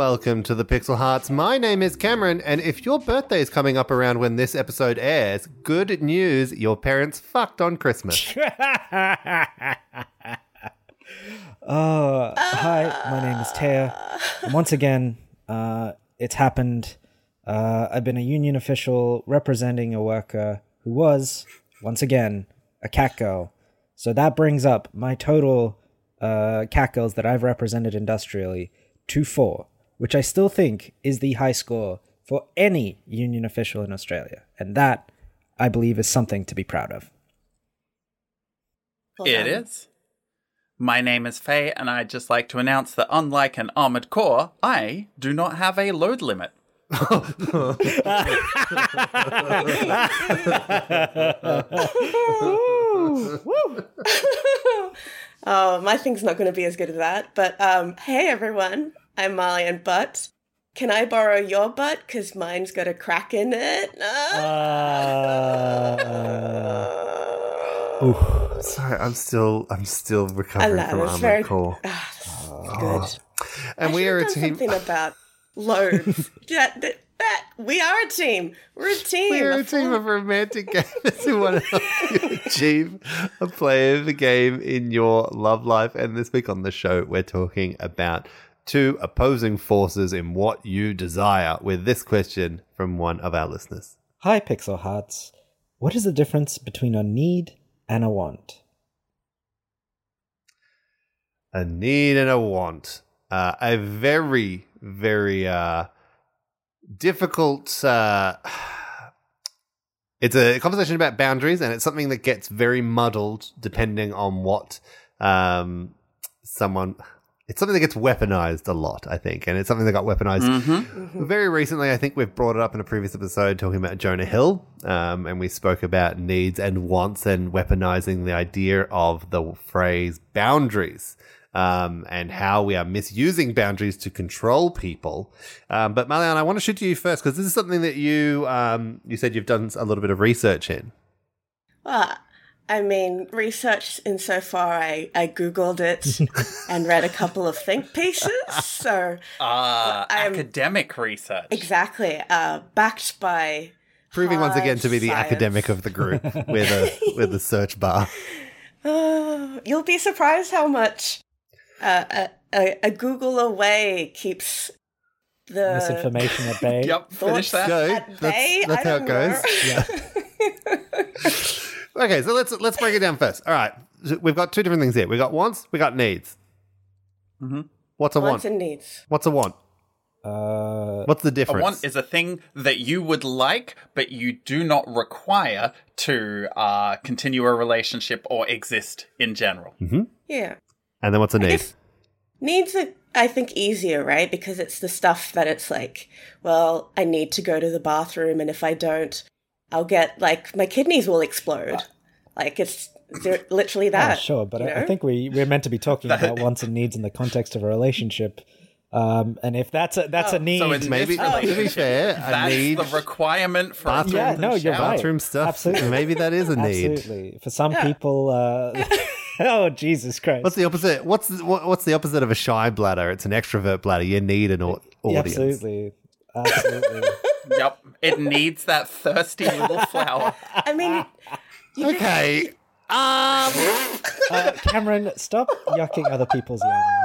Welcome to the Pixel Hearts. My name is Cameron, and if your birthday is coming up around when this episode airs, good news, your parents fucked on Christmas. Uh, hi, my name is Taya. Once again, uh, it's happened. Uh, I've been a union official representing a worker who was, once again, a cat girl. So that brings up my total uh, cat girls that I've represented industrially to four, which I still think is the high score for any union official in Australia. And that, I believe, is something to be proud of. It is. My name is Faye, and I'd just like to announce that unlike an armored core, I do not have a load limit. oh, my thing's not going to be as good as that. But um, hey, everyone, I'm Molly and Butt. Can I borrow your butt? Because mine's got a crack in it. Uh, Sorry, I'm still I'm still recovering know, from it's Armored very- Core. Ah, good. And I we are a team Something about loads. that, that, that, we are a team. We're a team. We are a A team of romantic gamers who want to help you achieve a play of the game in your love life. And this week on the show, we're talking about two opposing forces in what you desire with this question from one of our listeners. Hi, Pixel Hearts. What is the difference between a need and a want? A need and a want. Uh, a very, very uh, difficult. Uh, it's a conversation about boundaries, and it's something that gets very muddled depending on what um, someone. It's something that gets weaponized a lot, I think, and it's something that got weaponized Mm-hmm. very recently. I think we've brought it up in a previous episode talking about Jonah Hill, um, and we spoke about needs and wants and weaponizing the idea of the phrase boundaries. Um, and how we are misusing boundaries to control people. Um, but Marianne, I want to shoot to you first because this is something that you um, you said you've done a little bit of research in. Well, I mean, research insofar I, I Googled it and read a couple of think pieces. So, Uh, I'm- academic research. exactly, uh, backed by. Proving once again to be the Hard academic of the group with a with a search bar. Uh, you'll be surprised how much uh, a, a, a Google away keeps the Misinformation at bay. Yep, finish that. Go. at That's- bay. that's I how don't it goes. know. Okay, so let's let's break it down first. All right, so we've got two different things here. We got wants, we got needs. Mhm. What's a want? Wants want? and needs. What's a want? Uh, What's the difference? A difference? want is a thing that you would like, but you do not require to uh, continue a relationship or exist in general. Yeah. and then what's a need? Needs are, I think, easier, right? Because it's the stuff that it's like, well, I need to go to the bathroom, and if I don't, I'll get, like, my kidneys will explode. Like, it's they're literally yeah, that. sure, but you I, I think we we're meant to be talking about wants and needs in the context of a relationship. Um, and if that's a that's a need, So it's Maybe this to be fair, a that's need the requirement for bathroom- yeah, no, you're right. bathroom stuff. Absolutely. Maybe that is a need. absolutely for some people. Uh, oh Jesus Christ! What's the opposite? What's the, what, what's the opposite of a shy bladder? It's an extrovert bladder. You need an au- Yeah, audience. absolutely, absolutely. Yep, it needs that thirsty little flower. I mean, you Okay. Um, uh, Cameron, stop yucking other people's yums.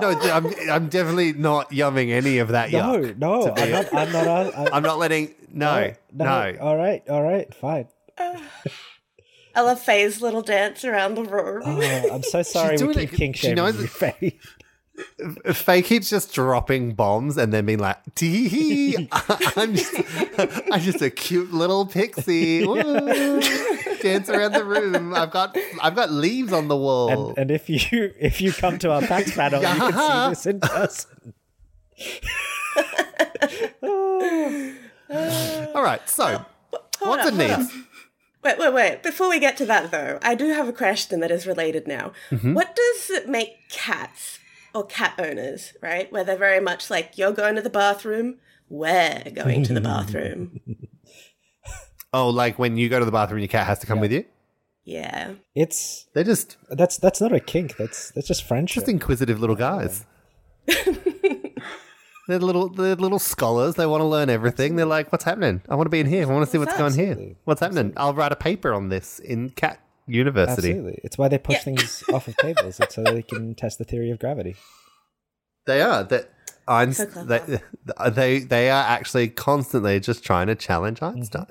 no, I'm, I'm definitely not yumming any of that yum. No, yuck. no, to I'm not. I'm not. I'm, I'm, I'm not letting. No, no. All right, all right, fine. I love Faye's little dance around the room. Oh, I'm so sorry we doing keep it- kink shaming you, Faye. Faye keeps just dropping bombs and then being like, tee hee, I'm just, I'm just a cute little pixie. Woo." dance around the room. I've got I've got leaves on the wall. And, and if you if you come to our PAX panel, you can see this in person. All right, so Hold what's up, a hold needs? Wait, wait, wait. Before we get to that, though, I do have a question that is related now. Mm-hmm. What does it make cats or cat owners, right? Where they're very much like, you're going to the bathroom, we're going to the bathroom. Oh, like when you go to the bathroom, your cat has to come with you. Yeah. It's They're just that's that's not a kink. That's that's just friendship. just inquisitive little guys. they're little they're little scholars. They want to learn everything. They're like, "What's happening? I want to be in here. I want to see what's going here. What's happening? I'll write a paper on this in cat university." Absolutely, it's why they push Yeah. things off of tables. It's so they can test the theory of gravity. They are that Einstein. So they, uh, they they are actually constantly just trying to challenge mm-hmm. Einstein.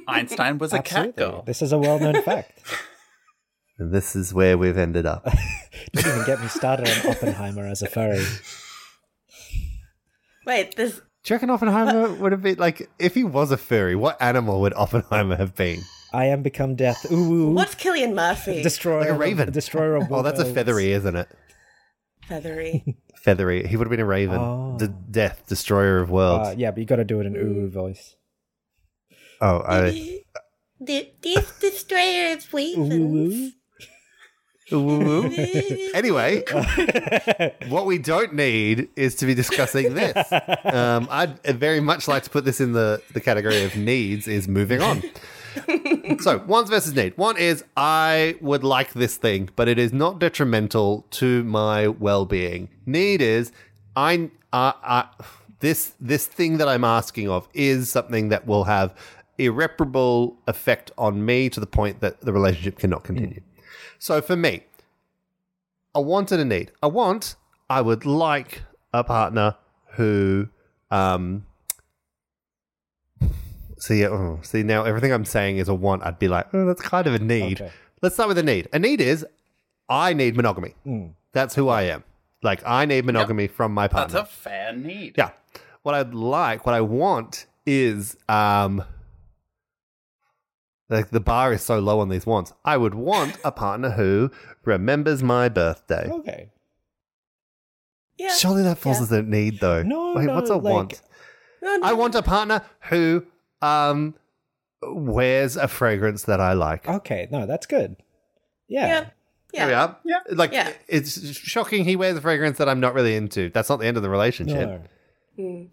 Einstein was a Absolutely, cat girl. this is a well-known fact. And this is where we've ended up. Didn't even get me started on Oppenheimer as a furry. Wait, this. Do you reckon Oppenheimer would have been like if he was a furry? What animal would Oppenheimer have been? I am become death. Ooh, ooh. What's Cillian Murphy? destroyer? Like a of- raven. destroyer of worlds. Oh, that's a feathery, isn't it? Feathery. Feathery. He would have been a raven. Oh. The death, destroyer of worlds. Uh, yeah, but you got to do it in ooh voice. oh, I. the, this destroyer of weapons. Ooh. anyway, what we don't need is to be discussing this. Um, I'd very much like to put this in the, the category of needs, is moving on. So, wants versus need. One is I would like this thing, but it is not detrimental to my well being. Need is I, I, I this this thing that I'm asking of is something that will have irreparable effect on me to the point that the relationship cannot continue. So for me, a want and a need. A want, I would like a partner who, um, see, oh, see now everything I'm saying is a want. I'd be like, oh, that's kind of a need. Okay. Let's start with a need. A need is, I need monogamy. Mm. That's who I am. Like I need monogamy from my partner. That's a fair need. Yeah. What I'd like, what I want is um like the bar is so low on these wants. I would want a partner who remembers my birthday. Okay. Yeah. Surely that falls Yeah. as a need though. No, Wait, no, what's a like- want? No, no. I want a partner who um wears a fragrance that I like. Okay. No, that's good. Yeah. Yeah. Here we Yeah. are. Yeah. Like Yeah. it's shocking he wears a fragrance that I'm not really into. That's not the end of the relationship. No.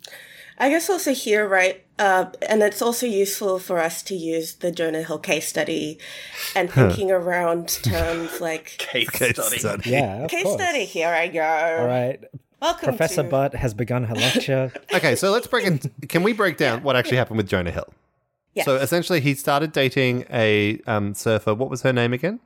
I guess also here, right, uh, and it's also useful for us to use the Jonah Hill case study and thinking around terms like Case, Case study. study. Yeah. Of case course. study. Here I go. All right. Welcome, Professor to, Butt has begun her lecture. Okay, so let's break it. Can we break down what actually happened with Jonah Hill? Yes. So essentially, he started dating a um, surfer. What was her name again?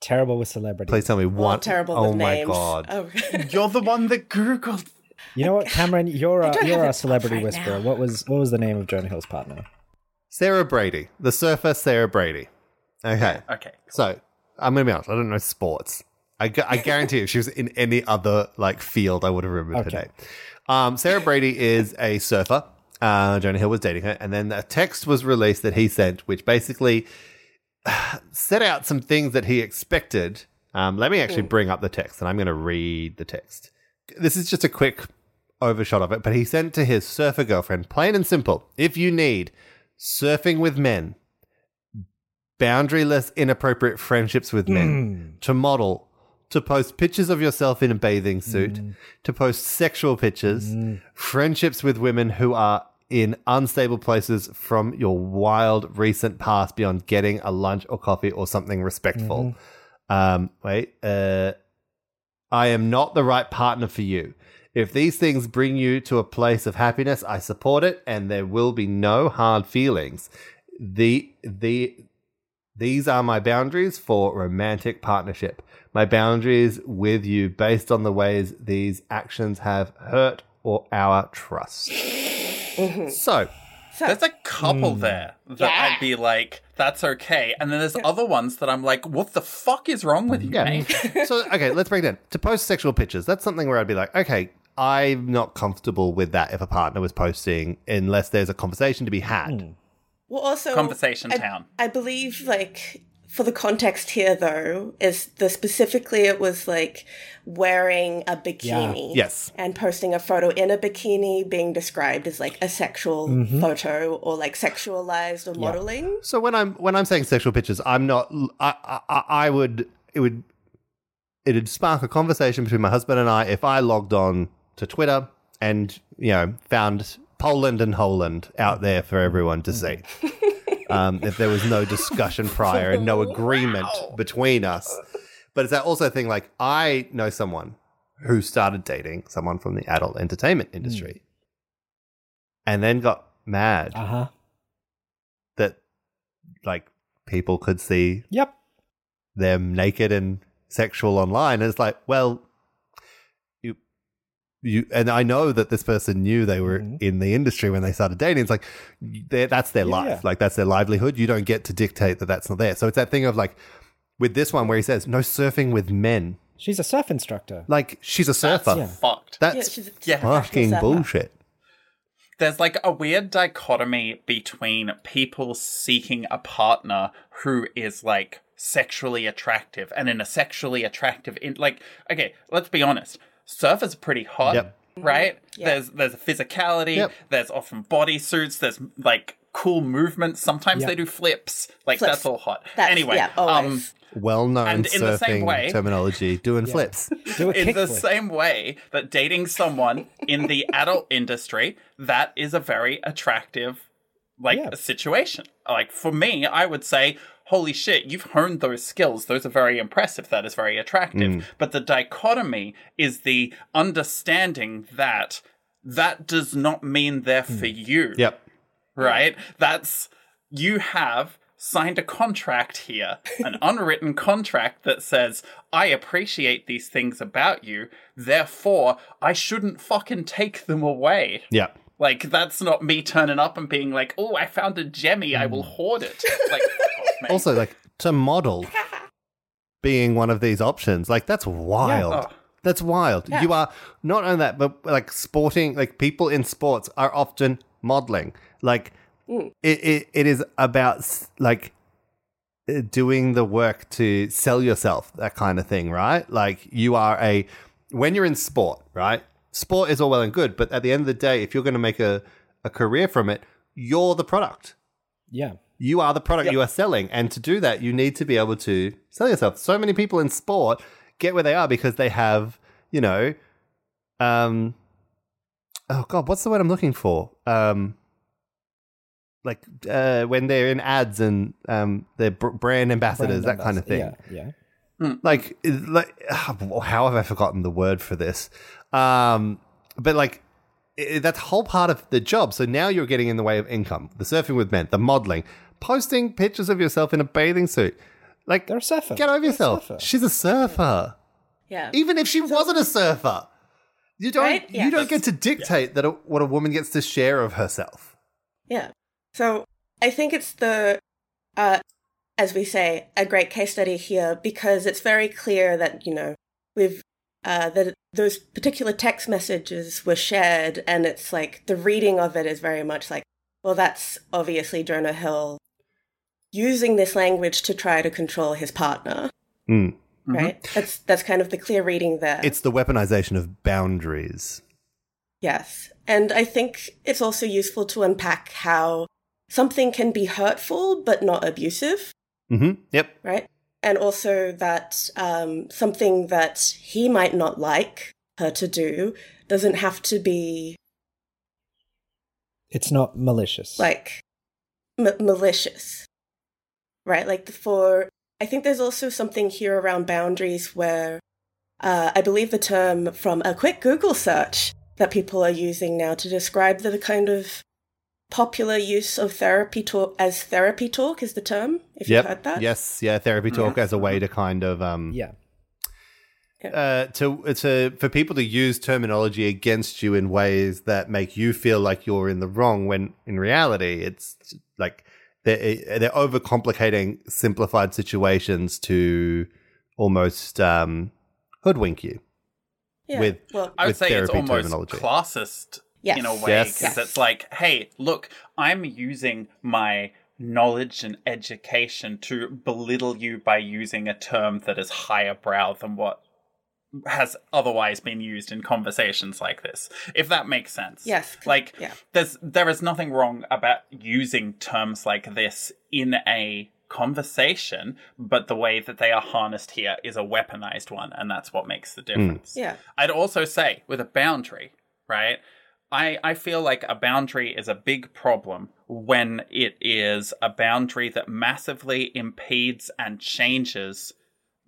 Terrible with celebrities. Please tell me Well, one. terrible oh with my names. god! Oh, You're the one that Googled. You know what, Cameron? You're I a don't you're a celebrity right whisperer. now. What was what was the name of Jonah Hill's partner? Sarah Brady, the surfer Sarah Brady. Okay, Okay. so I'm gonna be honest. I don't know sports. I, gu- I guarantee if she was in any other like field, I would have remembered her name. Um, Sarah Brady is a surfer. Uh, Jonah Hill was dating her, and then a text was released that he sent, which basically set out some things that he expected. Um, let me actually bring up the text, and I'm going to read the text. This is just a quick overshot of it, but he sent to his surfer girlfriend, plain and simple. If you need surfing with men, boundaryless, inappropriate friendships with men, to model, to post pictures of yourself in a bathing suit, to post sexual pictures, friendships with women who are in unstable places from your wild recent past beyond getting a lunch or coffee or something respectful. Um, wait, uh, I am not the right partner for you. If these things bring you to a place of happiness, I support it, and there will be no hard feelings. The the these are my boundaries for romantic partnership. My boundaries with you based on the ways these actions have hurt or our trust. Mm-hmm. So, There's a couple hmm. there that Yeah. I'd be like, that's okay. And then there's other ones that I'm like, what the fuck is wrong with you, Yeah. mate? so okay, let's break it down. To post sexual pictures, that's something where I'd be like, okay, I'm not comfortable with that if a partner was posting unless there's a conversation to be had. Hmm. Well, also Conversation I, town. I believe, like, for the context here, though, is the specifically it was like wearing a bikini. Yes. And posting a photo in a bikini being described as like a sexual mm-hmm. photo or like sexualized or modeling. So when I'm when I'm saying sexual pictures, I'm not. I, I I would it would it'd spark a conversation between my husband and I if I logged on to Twitter and you know found Poland and Holland out there for everyone to see. um, if there was no discussion prior and no agreement between us, but it's that also thing like I know someone who started dating someone from the adult entertainment industry, and then got mad Uh huh. that like people could see Yep. them naked and sexual online and it's like well you and i know that this person knew they were Mhm. in the industry when they started dating it's like that's their Yeah, life yeah. like that's their livelihood you don't get to dictate that that's not there so it's that thing of like with this one where he says no surfing with men She's a surf instructor. like she's a surfer Yeah. Fucked. that's Yeah, she's a fucking surfer. bullshit There's like a weird dichotomy between people seeking a partner who is like sexually attractive and in a sexually attractive in like okay, let's be honest. Surfers are pretty hot, Yep. right? Yeah. There's there's a physicality, Yep. there's often body suits. there's like cool movements. Sometimes Yeah. they do flips. Like Flips. that's all hot. That's, anyway, yeah, um well-known And in the same surfing way- terminology doing flips Do a in the kickflip. same way that dating someone in the adult industry that is a very attractive like Yeah. situation like for me i would say holy shit you've honed those skills. Those are very impressive. That is very attractive. Hmm. But the dichotomy is the understanding that that does not mean they're hmm. for you. Yep. Right? That's you have signed a contract here, an unwritten contract that says, I appreciate these things about you, therefore I shouldn't fucking take them away. yep Like that's not me turning up and being like, "Oh, I found a gemmy, I will hoard it." Like fuck off, mate. also like to model being one of these options like that's wild. Oh. that's wild. You are not only that but like sporting like people in sports are often modeling. Like it, it, it is about like uh, doing the work to sell yourself that kind of thing right? Like you are a when you're in sport right sport is all well and good but at the end of the day if you're going to make a, a career from it you're the product Yeah. you are the product you are selling. And to do that, you need to be able to sell yourself. So many people in sport get where they are because they have, you know, um, oh God, what's the word I'm looking for? Um, like uh, when they're in ads and um, they're br- brand ambassadors, Brand that kind of thing. ambassador. Yeah. Yeah. Like, like, how have I forgotten the word for this? Um, but like, i that's whole part of the job. So now you're getting in the way of income. The surfing with men, the modeling, posting pictures of yourself in a bathing suit. Like, They're a surfer. get over They're a yourself. surfer. She's a surfer. Yeah. Even if she wasn't a surfer, you don't. Right? Yeah. You don't get to dictate that a, what a woman gets to share of herself. Yeah. So I think it's the, uh, as we say, a great case study here because it's very clear that, you know, we've, uh, that those particular text messages were shared and it's like the reading of it is very much like, well, that's obviously Jonah Hill using this language to try to control his partner, Mm. right? That's, that's kind of the clear reading there. It's the weaponization of boundaries. Yes. And I think it's also useful to unpack how something can be hurtful but not abusive, Mm-hmm. Yep. right? And also that um, something that he might not like her to do doesn't have to be It's not malicious. like m- malicious, right? Like for, I think there's also something here around boundaries where uh, I believe the term from a quick Google search that people are using now to describe the kind of popular use of therapy talk as therapy talk is the term. If Yep. you've heard that, Yes. Yeah. Therapy talk as a way to kind of um, yeah. uh, to to for people to use terminology against you in ways that make you feel like you're in the wrong when in reality it's like they're they're overcomplicating simplified situations to almost um, hoodwink you yeah. with- well, I would with say it's therapy almost terminology. classist Yes. in a way because Yes. it's like, hey, look, I'm using my knowledge and education to belittle you by using a term that is higher brow than what has otherwise been used in conversations like this if that makes sense yes like yeah. there's there is nothing wrong about using terms like this in a conversation but the way that they are harnessed here is a weaponized one and that's what makes the hmm. difference Yeah. I'd also say with a boundary, right? I, I feel like a boundary is a big problem when it is a boundary that massively impedes and changes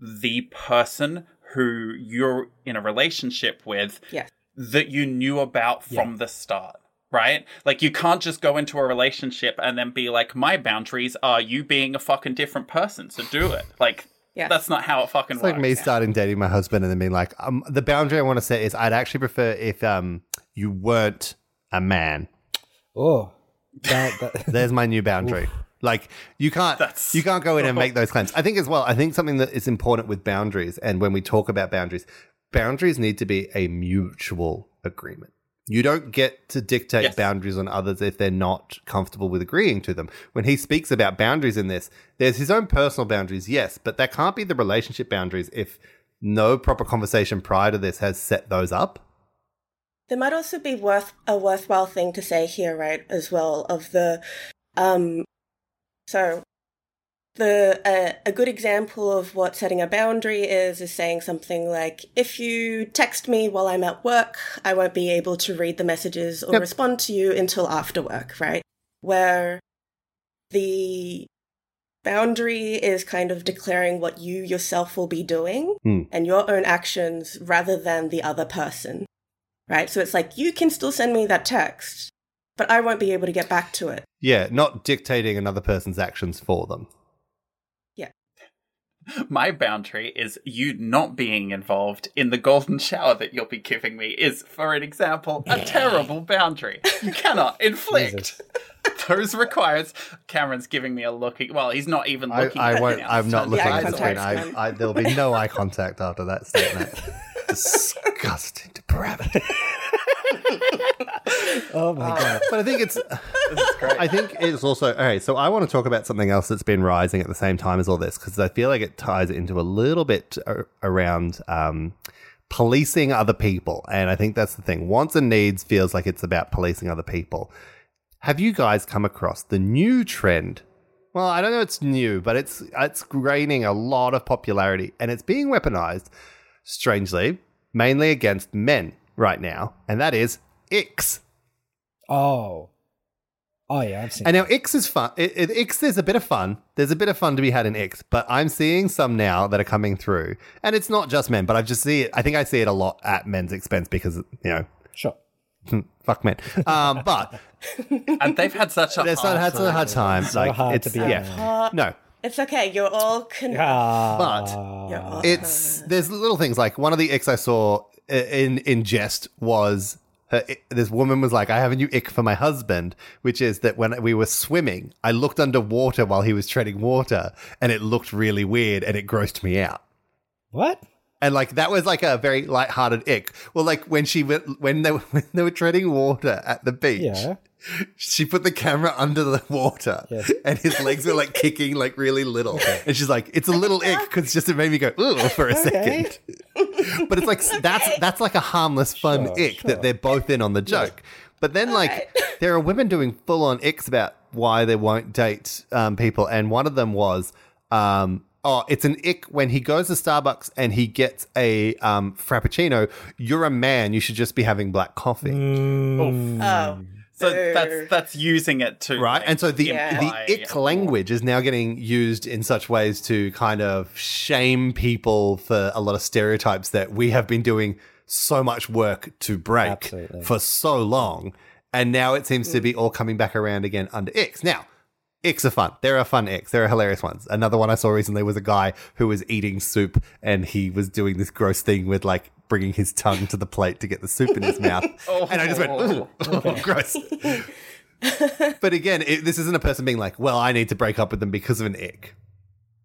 the person who you're in a relationship with Yes. that you knew about from the start. Right? Like, you can't just go into a relationship and then be like, my boundaries are you being a fucking different person, so do it. Like, Yeah. that's not how it fucking It's works. like me starting dating my husband and then being like, um, the boundary I want to set is I'd actually prefer if um you weren't a man. Oh, that, that There's my new boundary. Like you can't That's- you can't go in and make those claims. I think as well. I think something that is important with boundaries, and when we talk about boundaries, boundaries need to be a mutual agreement. You don't get to dictate Yes. boundaries on others if they're not comfortable with agreeing to them. When he speaks about boundaries in this, there's his own personal boundaries, yes, but that can't be the relationship boundaries if no proper conversation prior to this has set those up. There might also be worth a worthwhile thing to say here, right? As well of the, um, so the uh, a good example of what setting a boundary is is saying something like, if you text me while I'm at work, I won't be able to read the messages or Yep. respond to you until after work, right? Where the boundary is kind of declaring what you yourself will be doing Hmm. and your own actions rather than the other person right? So it's like you can still send me that text, but I won't be able to get back to it. Yeah, not dictating another person's actions for them. Yeah. My boundary is you not being involved in the golden shower that you'll be giving me is, for an example, a terrible boundary. You cannot inflict. Those requires Cameron's giving me a look. Well, he's not even I, looking. I at won't. me. I'm not looking at the screen. contact, away. man. I, I, there'll be no eye contact after that statement. Disgusting depravity. oh my god. But I think it's. This is great. I think it's also okay. So I want to talk about something else that's been rising at the same time as all this because I feel like it ties into a little bit around um, policing other people, and I think that's the thing. Wants and needs feels like it's about policing other people. Have you guys come across the new trend? Well, I don't know it's new, but it's it's gaining a lot of popularity and it's being weaponized, strangely, mainly against men right now, and that is icks. Oh. Oh yeah, I've seen. And now X is fun. It, it, X, there's a bit of fun. There's a bit of fun to be had in X, but I'm seeing some now that are coming through, and it's not just men, but I just see it. I think I see it a lot at men's expense because you know, sure. fuck men. Um, but and they've had such a it's hard not had such a hard time. So like hard it's to be a yeah, man. No. It's okay. You're all con- Ah. But You're all It's there's little things like one of the icks I saw in in jest was her, this woman was like, I have a new ick for my husband, which is that when we were swimming, I looked underwater while he was treading water, and it looked really weird, and it grossed me out. what? And like that was like a very light-hearted ick. Well, like when she went when they were, when they were treading water at the beach, Yeah. she put the camera under the water, Yes. and his legs were like kicking like really little. And she's like, "It's a little ick because just it made me go ooh for a Okay. second. But it's like that's that's like a harmless, fun Sure, ick sure. that they're both in on the joke. But then like there are women doing full on icks about why they won't date um, people, and one of them was. Um, Oh, it's an ick when he goes to Starbucks and he gets a um, frappuccino. You're a man. You should just be having black coffee. Mm. Oh, So that's that's using it to right? like, And so the Yeah. the ick language is now getting used in such ways to kind of shame people for a lot of stereotypes that we have been doing so much work to break Absolutely. for so long, and now it seems to be all coming back around again under icks. Now. Icks are fun. There are fun icks. There are hilarious ones. Another one I saw recently was a guy who was eating soup and he was doing this gross thing with like bringing his tongue to the plate to get the soup in his mouth. oh, And I just went, ooh, gross. but again, it, this isn't a person being like, well, I need to break up with them because of an ick.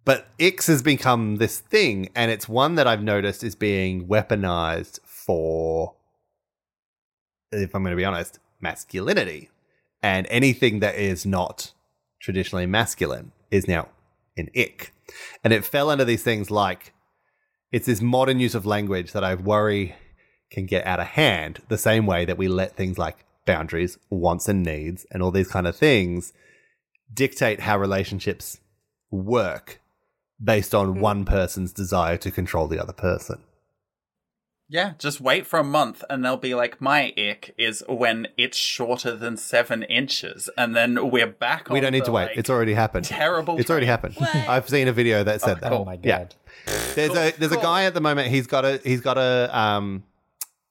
But icks has become this thing, and it's one that I've noticed is being weaponized for if I'm going to be honest, masculinity. And anything that is not traditionally masculine is now an ick. And it fell under these things like it's this modern use of language that I worry can get out of hand the same way that we let things like boundaries, wants and needs, and all these kind of things dictate how relationships work based on hmm. one person's desire to control the other person. Yeah, just wait for a month and they'll be like, my ick is when it's shorter than seven inches. And then we're back We don't need the, to wait. like, it's already happened. terrible It's already happened. What? I've seen a video that said that. Oh my god. Yeah. There's a there's a guy at the moment. He's got a he's got a um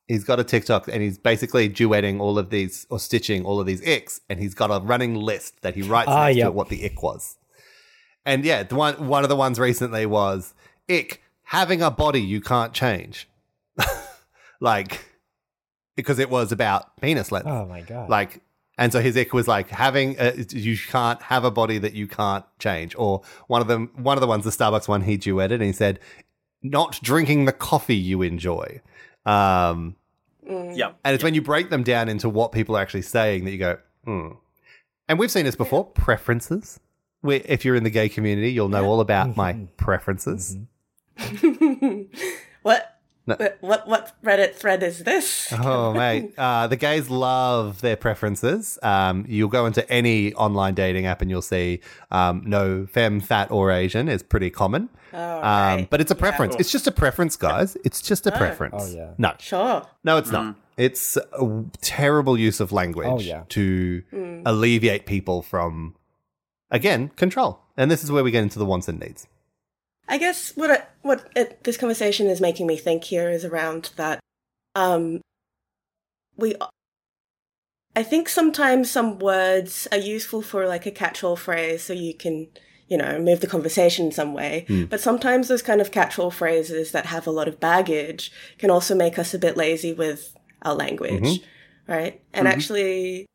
he's got a TikTok and he's basically duetting all of these or stitching all of these icks and he's got a running list that he writes Ah, next to yep. it what the ick was. And yeah, the one one of the ones recently was ick having a body you can't change. Like because it was about penis length. Oh my god. Like, and so his ick was like having a, you can't have a body that you can't change. Or one of them, one of the ones, the Starbucks one, he duetted and he said, "Not drinking the coffee you enjoy." Um, Yeah. and it's when you break them down into what people are actually saying that you go, hmm. And we've seen this before. Preferences. Where if you're in the gay community, you'll know all about my preferences. what? No. What, what what Reddit thread is this? Oh, mate. Uh, the gays love their preferences. Um, you'll go into any online dating app and you'll see um, no femme, fat, or Asian is pretty common. Oh, Um, but it's a preference. It's just a preference, guys. It's just a preference. Oh, yeah. No, Sure. no, it's not. It's a terrible use of language Oh, yeah. to Hmm. alleviate people from, again, control. And this is where we get into the wants and needs. I guess what I, what it, this conversation is making me think here is around that um we I think sometimes some words are useful for like a catch-all phrase so you can you know move the conversation some way. Hmm. But sometimes those kind of catch-all phrases that have a lot of baggage can also make us a bit lazy with our language mm-hmm. right? And mm-hmm. actually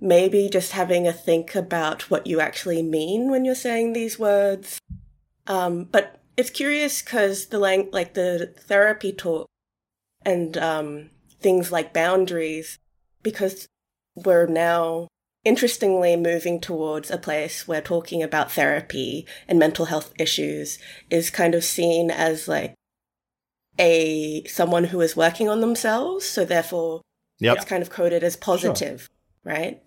maybe just having a think about what you actually mean when you're saying these words um, but it's curious because the lang- like the therapy talk and um, things like boundaries, because we're now interestingly moving towards a place where talking about therapy and mental health issues is kind of seen as like a someone who is working on themselves, so therefore Yep. it's kind of coded as positive, right?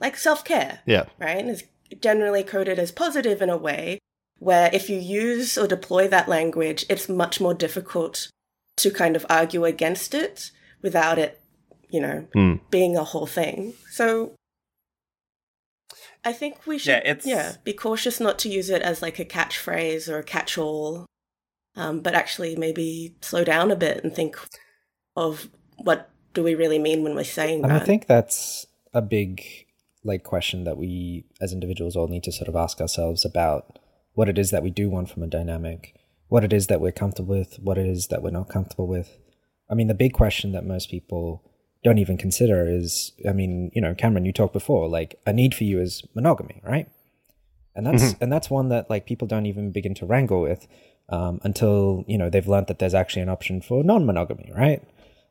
Like self care Yeah. right? Is generally coded as positive in a way where if you use or deploy that language, it's much more difficult to kind of argue against it without it, you know, Hmm. being a whole thing. So I think we should, Yeah, it's- yeah, be cautious not to use it as like a catchphrase or a catch-all, um, but actually maybe slow down a bit and think of what do we really mean when we're saying And that. I think that's a big like question that we as individuals all need to sort of ask ourselves about what it is that we do want from a dynamic, what it is that we're comfortable with, what it is that we're not comfortable with. I mean, the big question that most people don't even consider is, I mean, you know, Cameron, you talked before, like a need for you is monogamy, right? And that's and that's one that like people don't even begin to wrangle with um, until you know they've learned that there's actually an option for non-monogamy, right?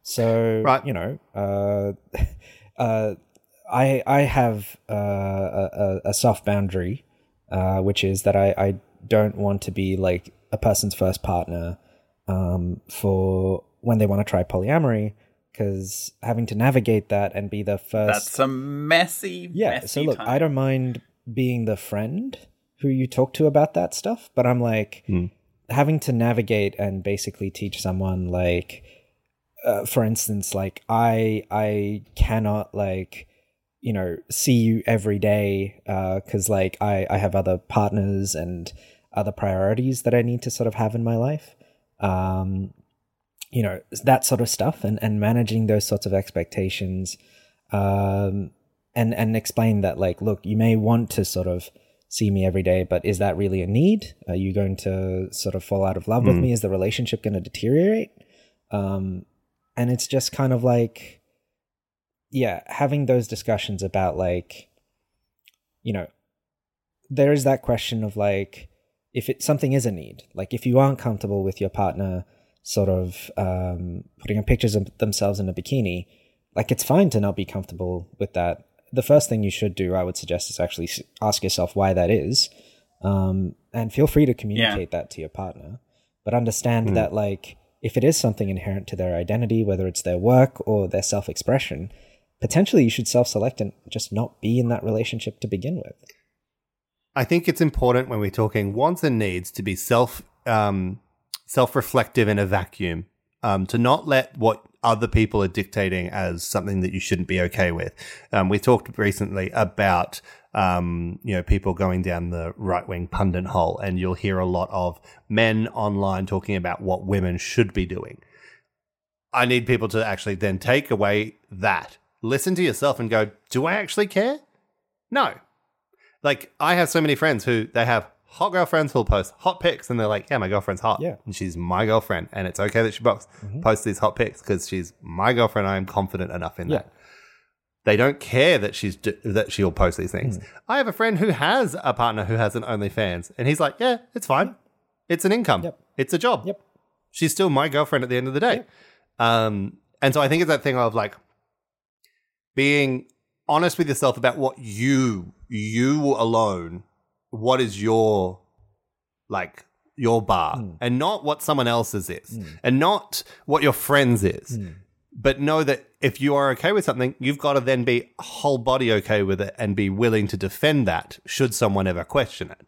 So Right. you know, uh, uh, I I have uh, a a soft boundary, uh, which is that I, I don't want to be like a person's first partner um, for when they want to try polyamory, because having to navigate that and be the first That's a messy, yeah messy so look time. i don't mind being the friend who you talk to about that stuff but i'm like having to navigate and basically teach someone like uh, for instance like i i cannot like you know see you every day because like i i have other partners and other priorities that i need to sort of have in my life. Um you know that sort of stuff and and managing those sorts of expectations um and and explain that like look you may want to sort of see me every day but is that really a need? Are you going to sort of fall out of love with me? Is the relationship going to deteriorate? Um and it's just kind of like yeah having those discussions about like you know there is that question of like if it something is a need like if you aren't comfortable with your partner sort of um, putting up pictures of themselves in a bikini like it's fine to not be comfortable with that. The first thing you should do, I would suggest, is actually ask yourself why that is, um, and feel free to communicate that to your partner. But understand that, like, if it is something inherent to their identity, whether it's their work or their self-expression, potentially you should self-select and just not be in that relationship to begin with. I think it's important when we're talking wants and needs to be self um, self reflective in a vacuum. Um, to not let what other people are dictating as something that you shouldn't be okay with. Um, we talked recently about um, you know people going down the right wing pundit hole, and you'll hear a lot of men online talking about what women should be doing. I need people to actually then take away that, listen to yourself, and go, "Do I actually care?" No, like I have so many friends who they have hot girlfriends who'll post hot pics and they're like, yeah, my girlfriend's hot. Yeah. And she's my girlfriend. And it's okay that she box, posts these hot pics because she's my girlfriend. I am confident enough in Yeah. that. They don't care that she's that she'll post these things. I have a friend who has a partner who has an OnlyFans, and he's like, "Yeah, it's fine. It's an income. Yep. It's a job. Yep. She's still my girlfriend at the end of the day." Um, and so I think it's that thing of like being honest with yourself about what you you alone what is your like your bar Hmm. and not what someone else's is and not what your friends is Hmm. but know that if you are okay with something you've got to then be whole body okay with it and be willing to defend that should someone ever question it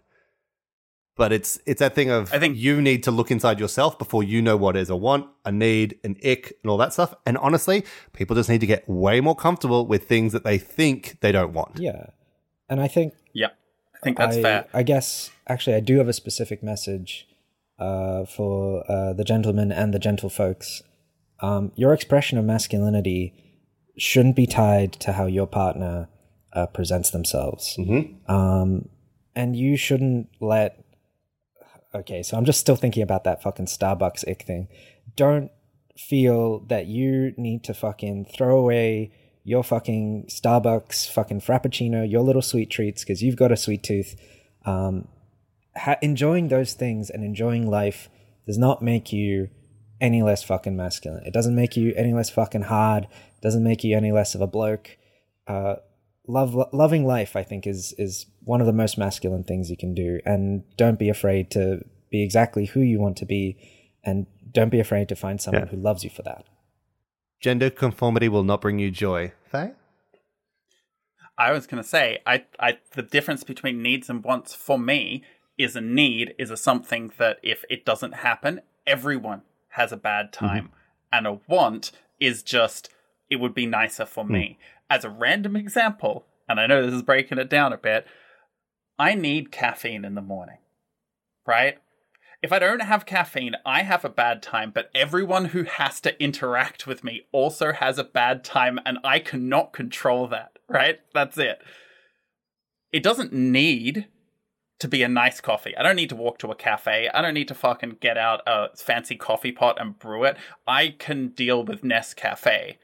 but it's it's that thing of I think- you need to look inside yourself before you know what is a want, a need, an ick, and all that stuff. And honestly, people just need to get way more comfortable with things that they think they don't want. Yeah. And I think Yeah, I think that's I, fair. I guess actually I do have a specific message uh, for uh, the gentlemen and the gentlefolks. Um, your expression of masculinity shouldn't be tied to how your partner uh, presents themselves, mm-hmm. um, and you shouldn't let. Okay, so I'm just still thinking about that fucking Starbucks ick thing. Don't feel that you need to fucking throw away your fucking Starbucks fucking frappuccino, your little sweet treats because you've got a sweet tooth. Um, ha- enjoying those things and enjoying life does not make you any less fucking masculine. It doesn't make you any less fucking hard. Doesn't make you any less of a bloke. Uh, love lo- loving life, I think, is is one of the most masculine things you can do. And don't be afraid to be exactly who you want to be, and don't be afraid to find someone Yeah. who loves you for that. Gender conformity will not bring you joy. Faye? I was going to say, I, I, the difference between needs and wants for me is a need is a something that if it doesn't happen, everyone has a bad mm-hmm. time, and a want is just it would be nicer for hmm. me. As a random example, and I know this is breaking it down a bit, I need caffeine in the morning, right? If I don't have caffeine, I have a bad time, but everyone who has to interact with me also has a bad time, and I cannot control that, right? That's it. It doesn't need to be a nice coffee. I don't need to walk to a cafe. I don't need to fucking get out a fancy coffee pot and brew it. I can deal with Nescafe.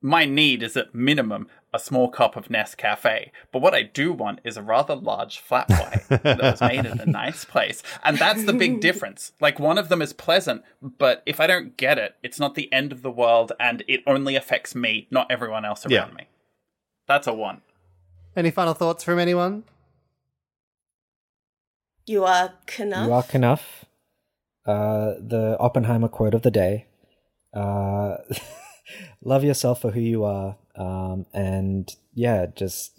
My need is at minimum a small cup of Nescafe. But what I do want is a rather large flat white that was made in a nice place. And that's the big difference. Like one of them is pleasant, but if I don't get it, it's not the end of the world and it only affects me, not everyone else around Yeah. me. That's a one. Any final thoughts from anyone? You are Knuff. You are Knuff. Uh, the Oppenheimer quote of the day. Uh, love yourself for who you are. Um, and yeah, just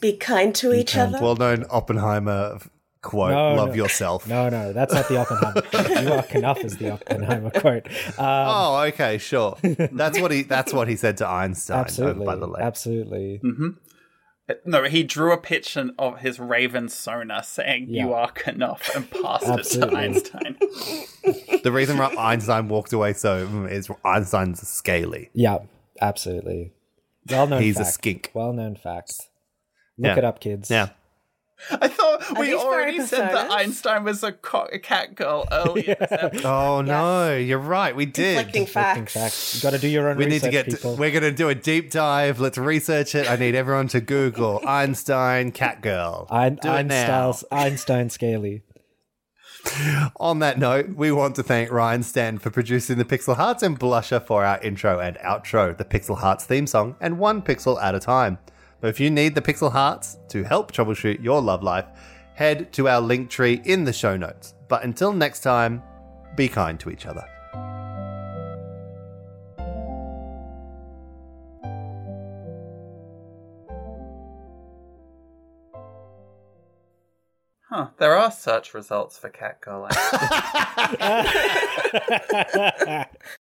Be kind to each kind. other. Well known Oppenheimer quote, No, love no. yourself. no, no, that's not the Oppenheimer quote. You are Knuff is the Oppenheimer quote. Um, Oh, okay, sure. That's what he that's what he said to Einstein, absolutely, by the way. absolutely. No, he drew a picture of his Raven Sona saying, You Yeah. are Knuff, and passed Absolutely. it to Einstein. The reason why Einstein walked away so mm, is Einstein's scaly. Yeah, absolutely. Well known. He's a fact. skink. Well known fact. Look Yeah. it up, kids. Yeah. I thought we already said that? Einstein was a, co- a cat girl earlier. this episode. Oh no, you're right. We did. Conflicting Conflicting facts. facts. You got to do your own We need research, to get. people. we're going to do a deep dive. Let's research it. I need everyone to Google Einstein cat girl. Ein- do now. Einstein's, Einstein Scaly. On that note, we want to thank Ryan Stan for producing the Pixel Hearts and Blusher for our intro and outro, the Pixel Hearts theme song, and one pixel at a time. But if you need the Pixel Hearts to help troubleshoot your love life, head to our link tree in the show notes. But until next time, be kind to each other. Huh. There are search results for catcalling.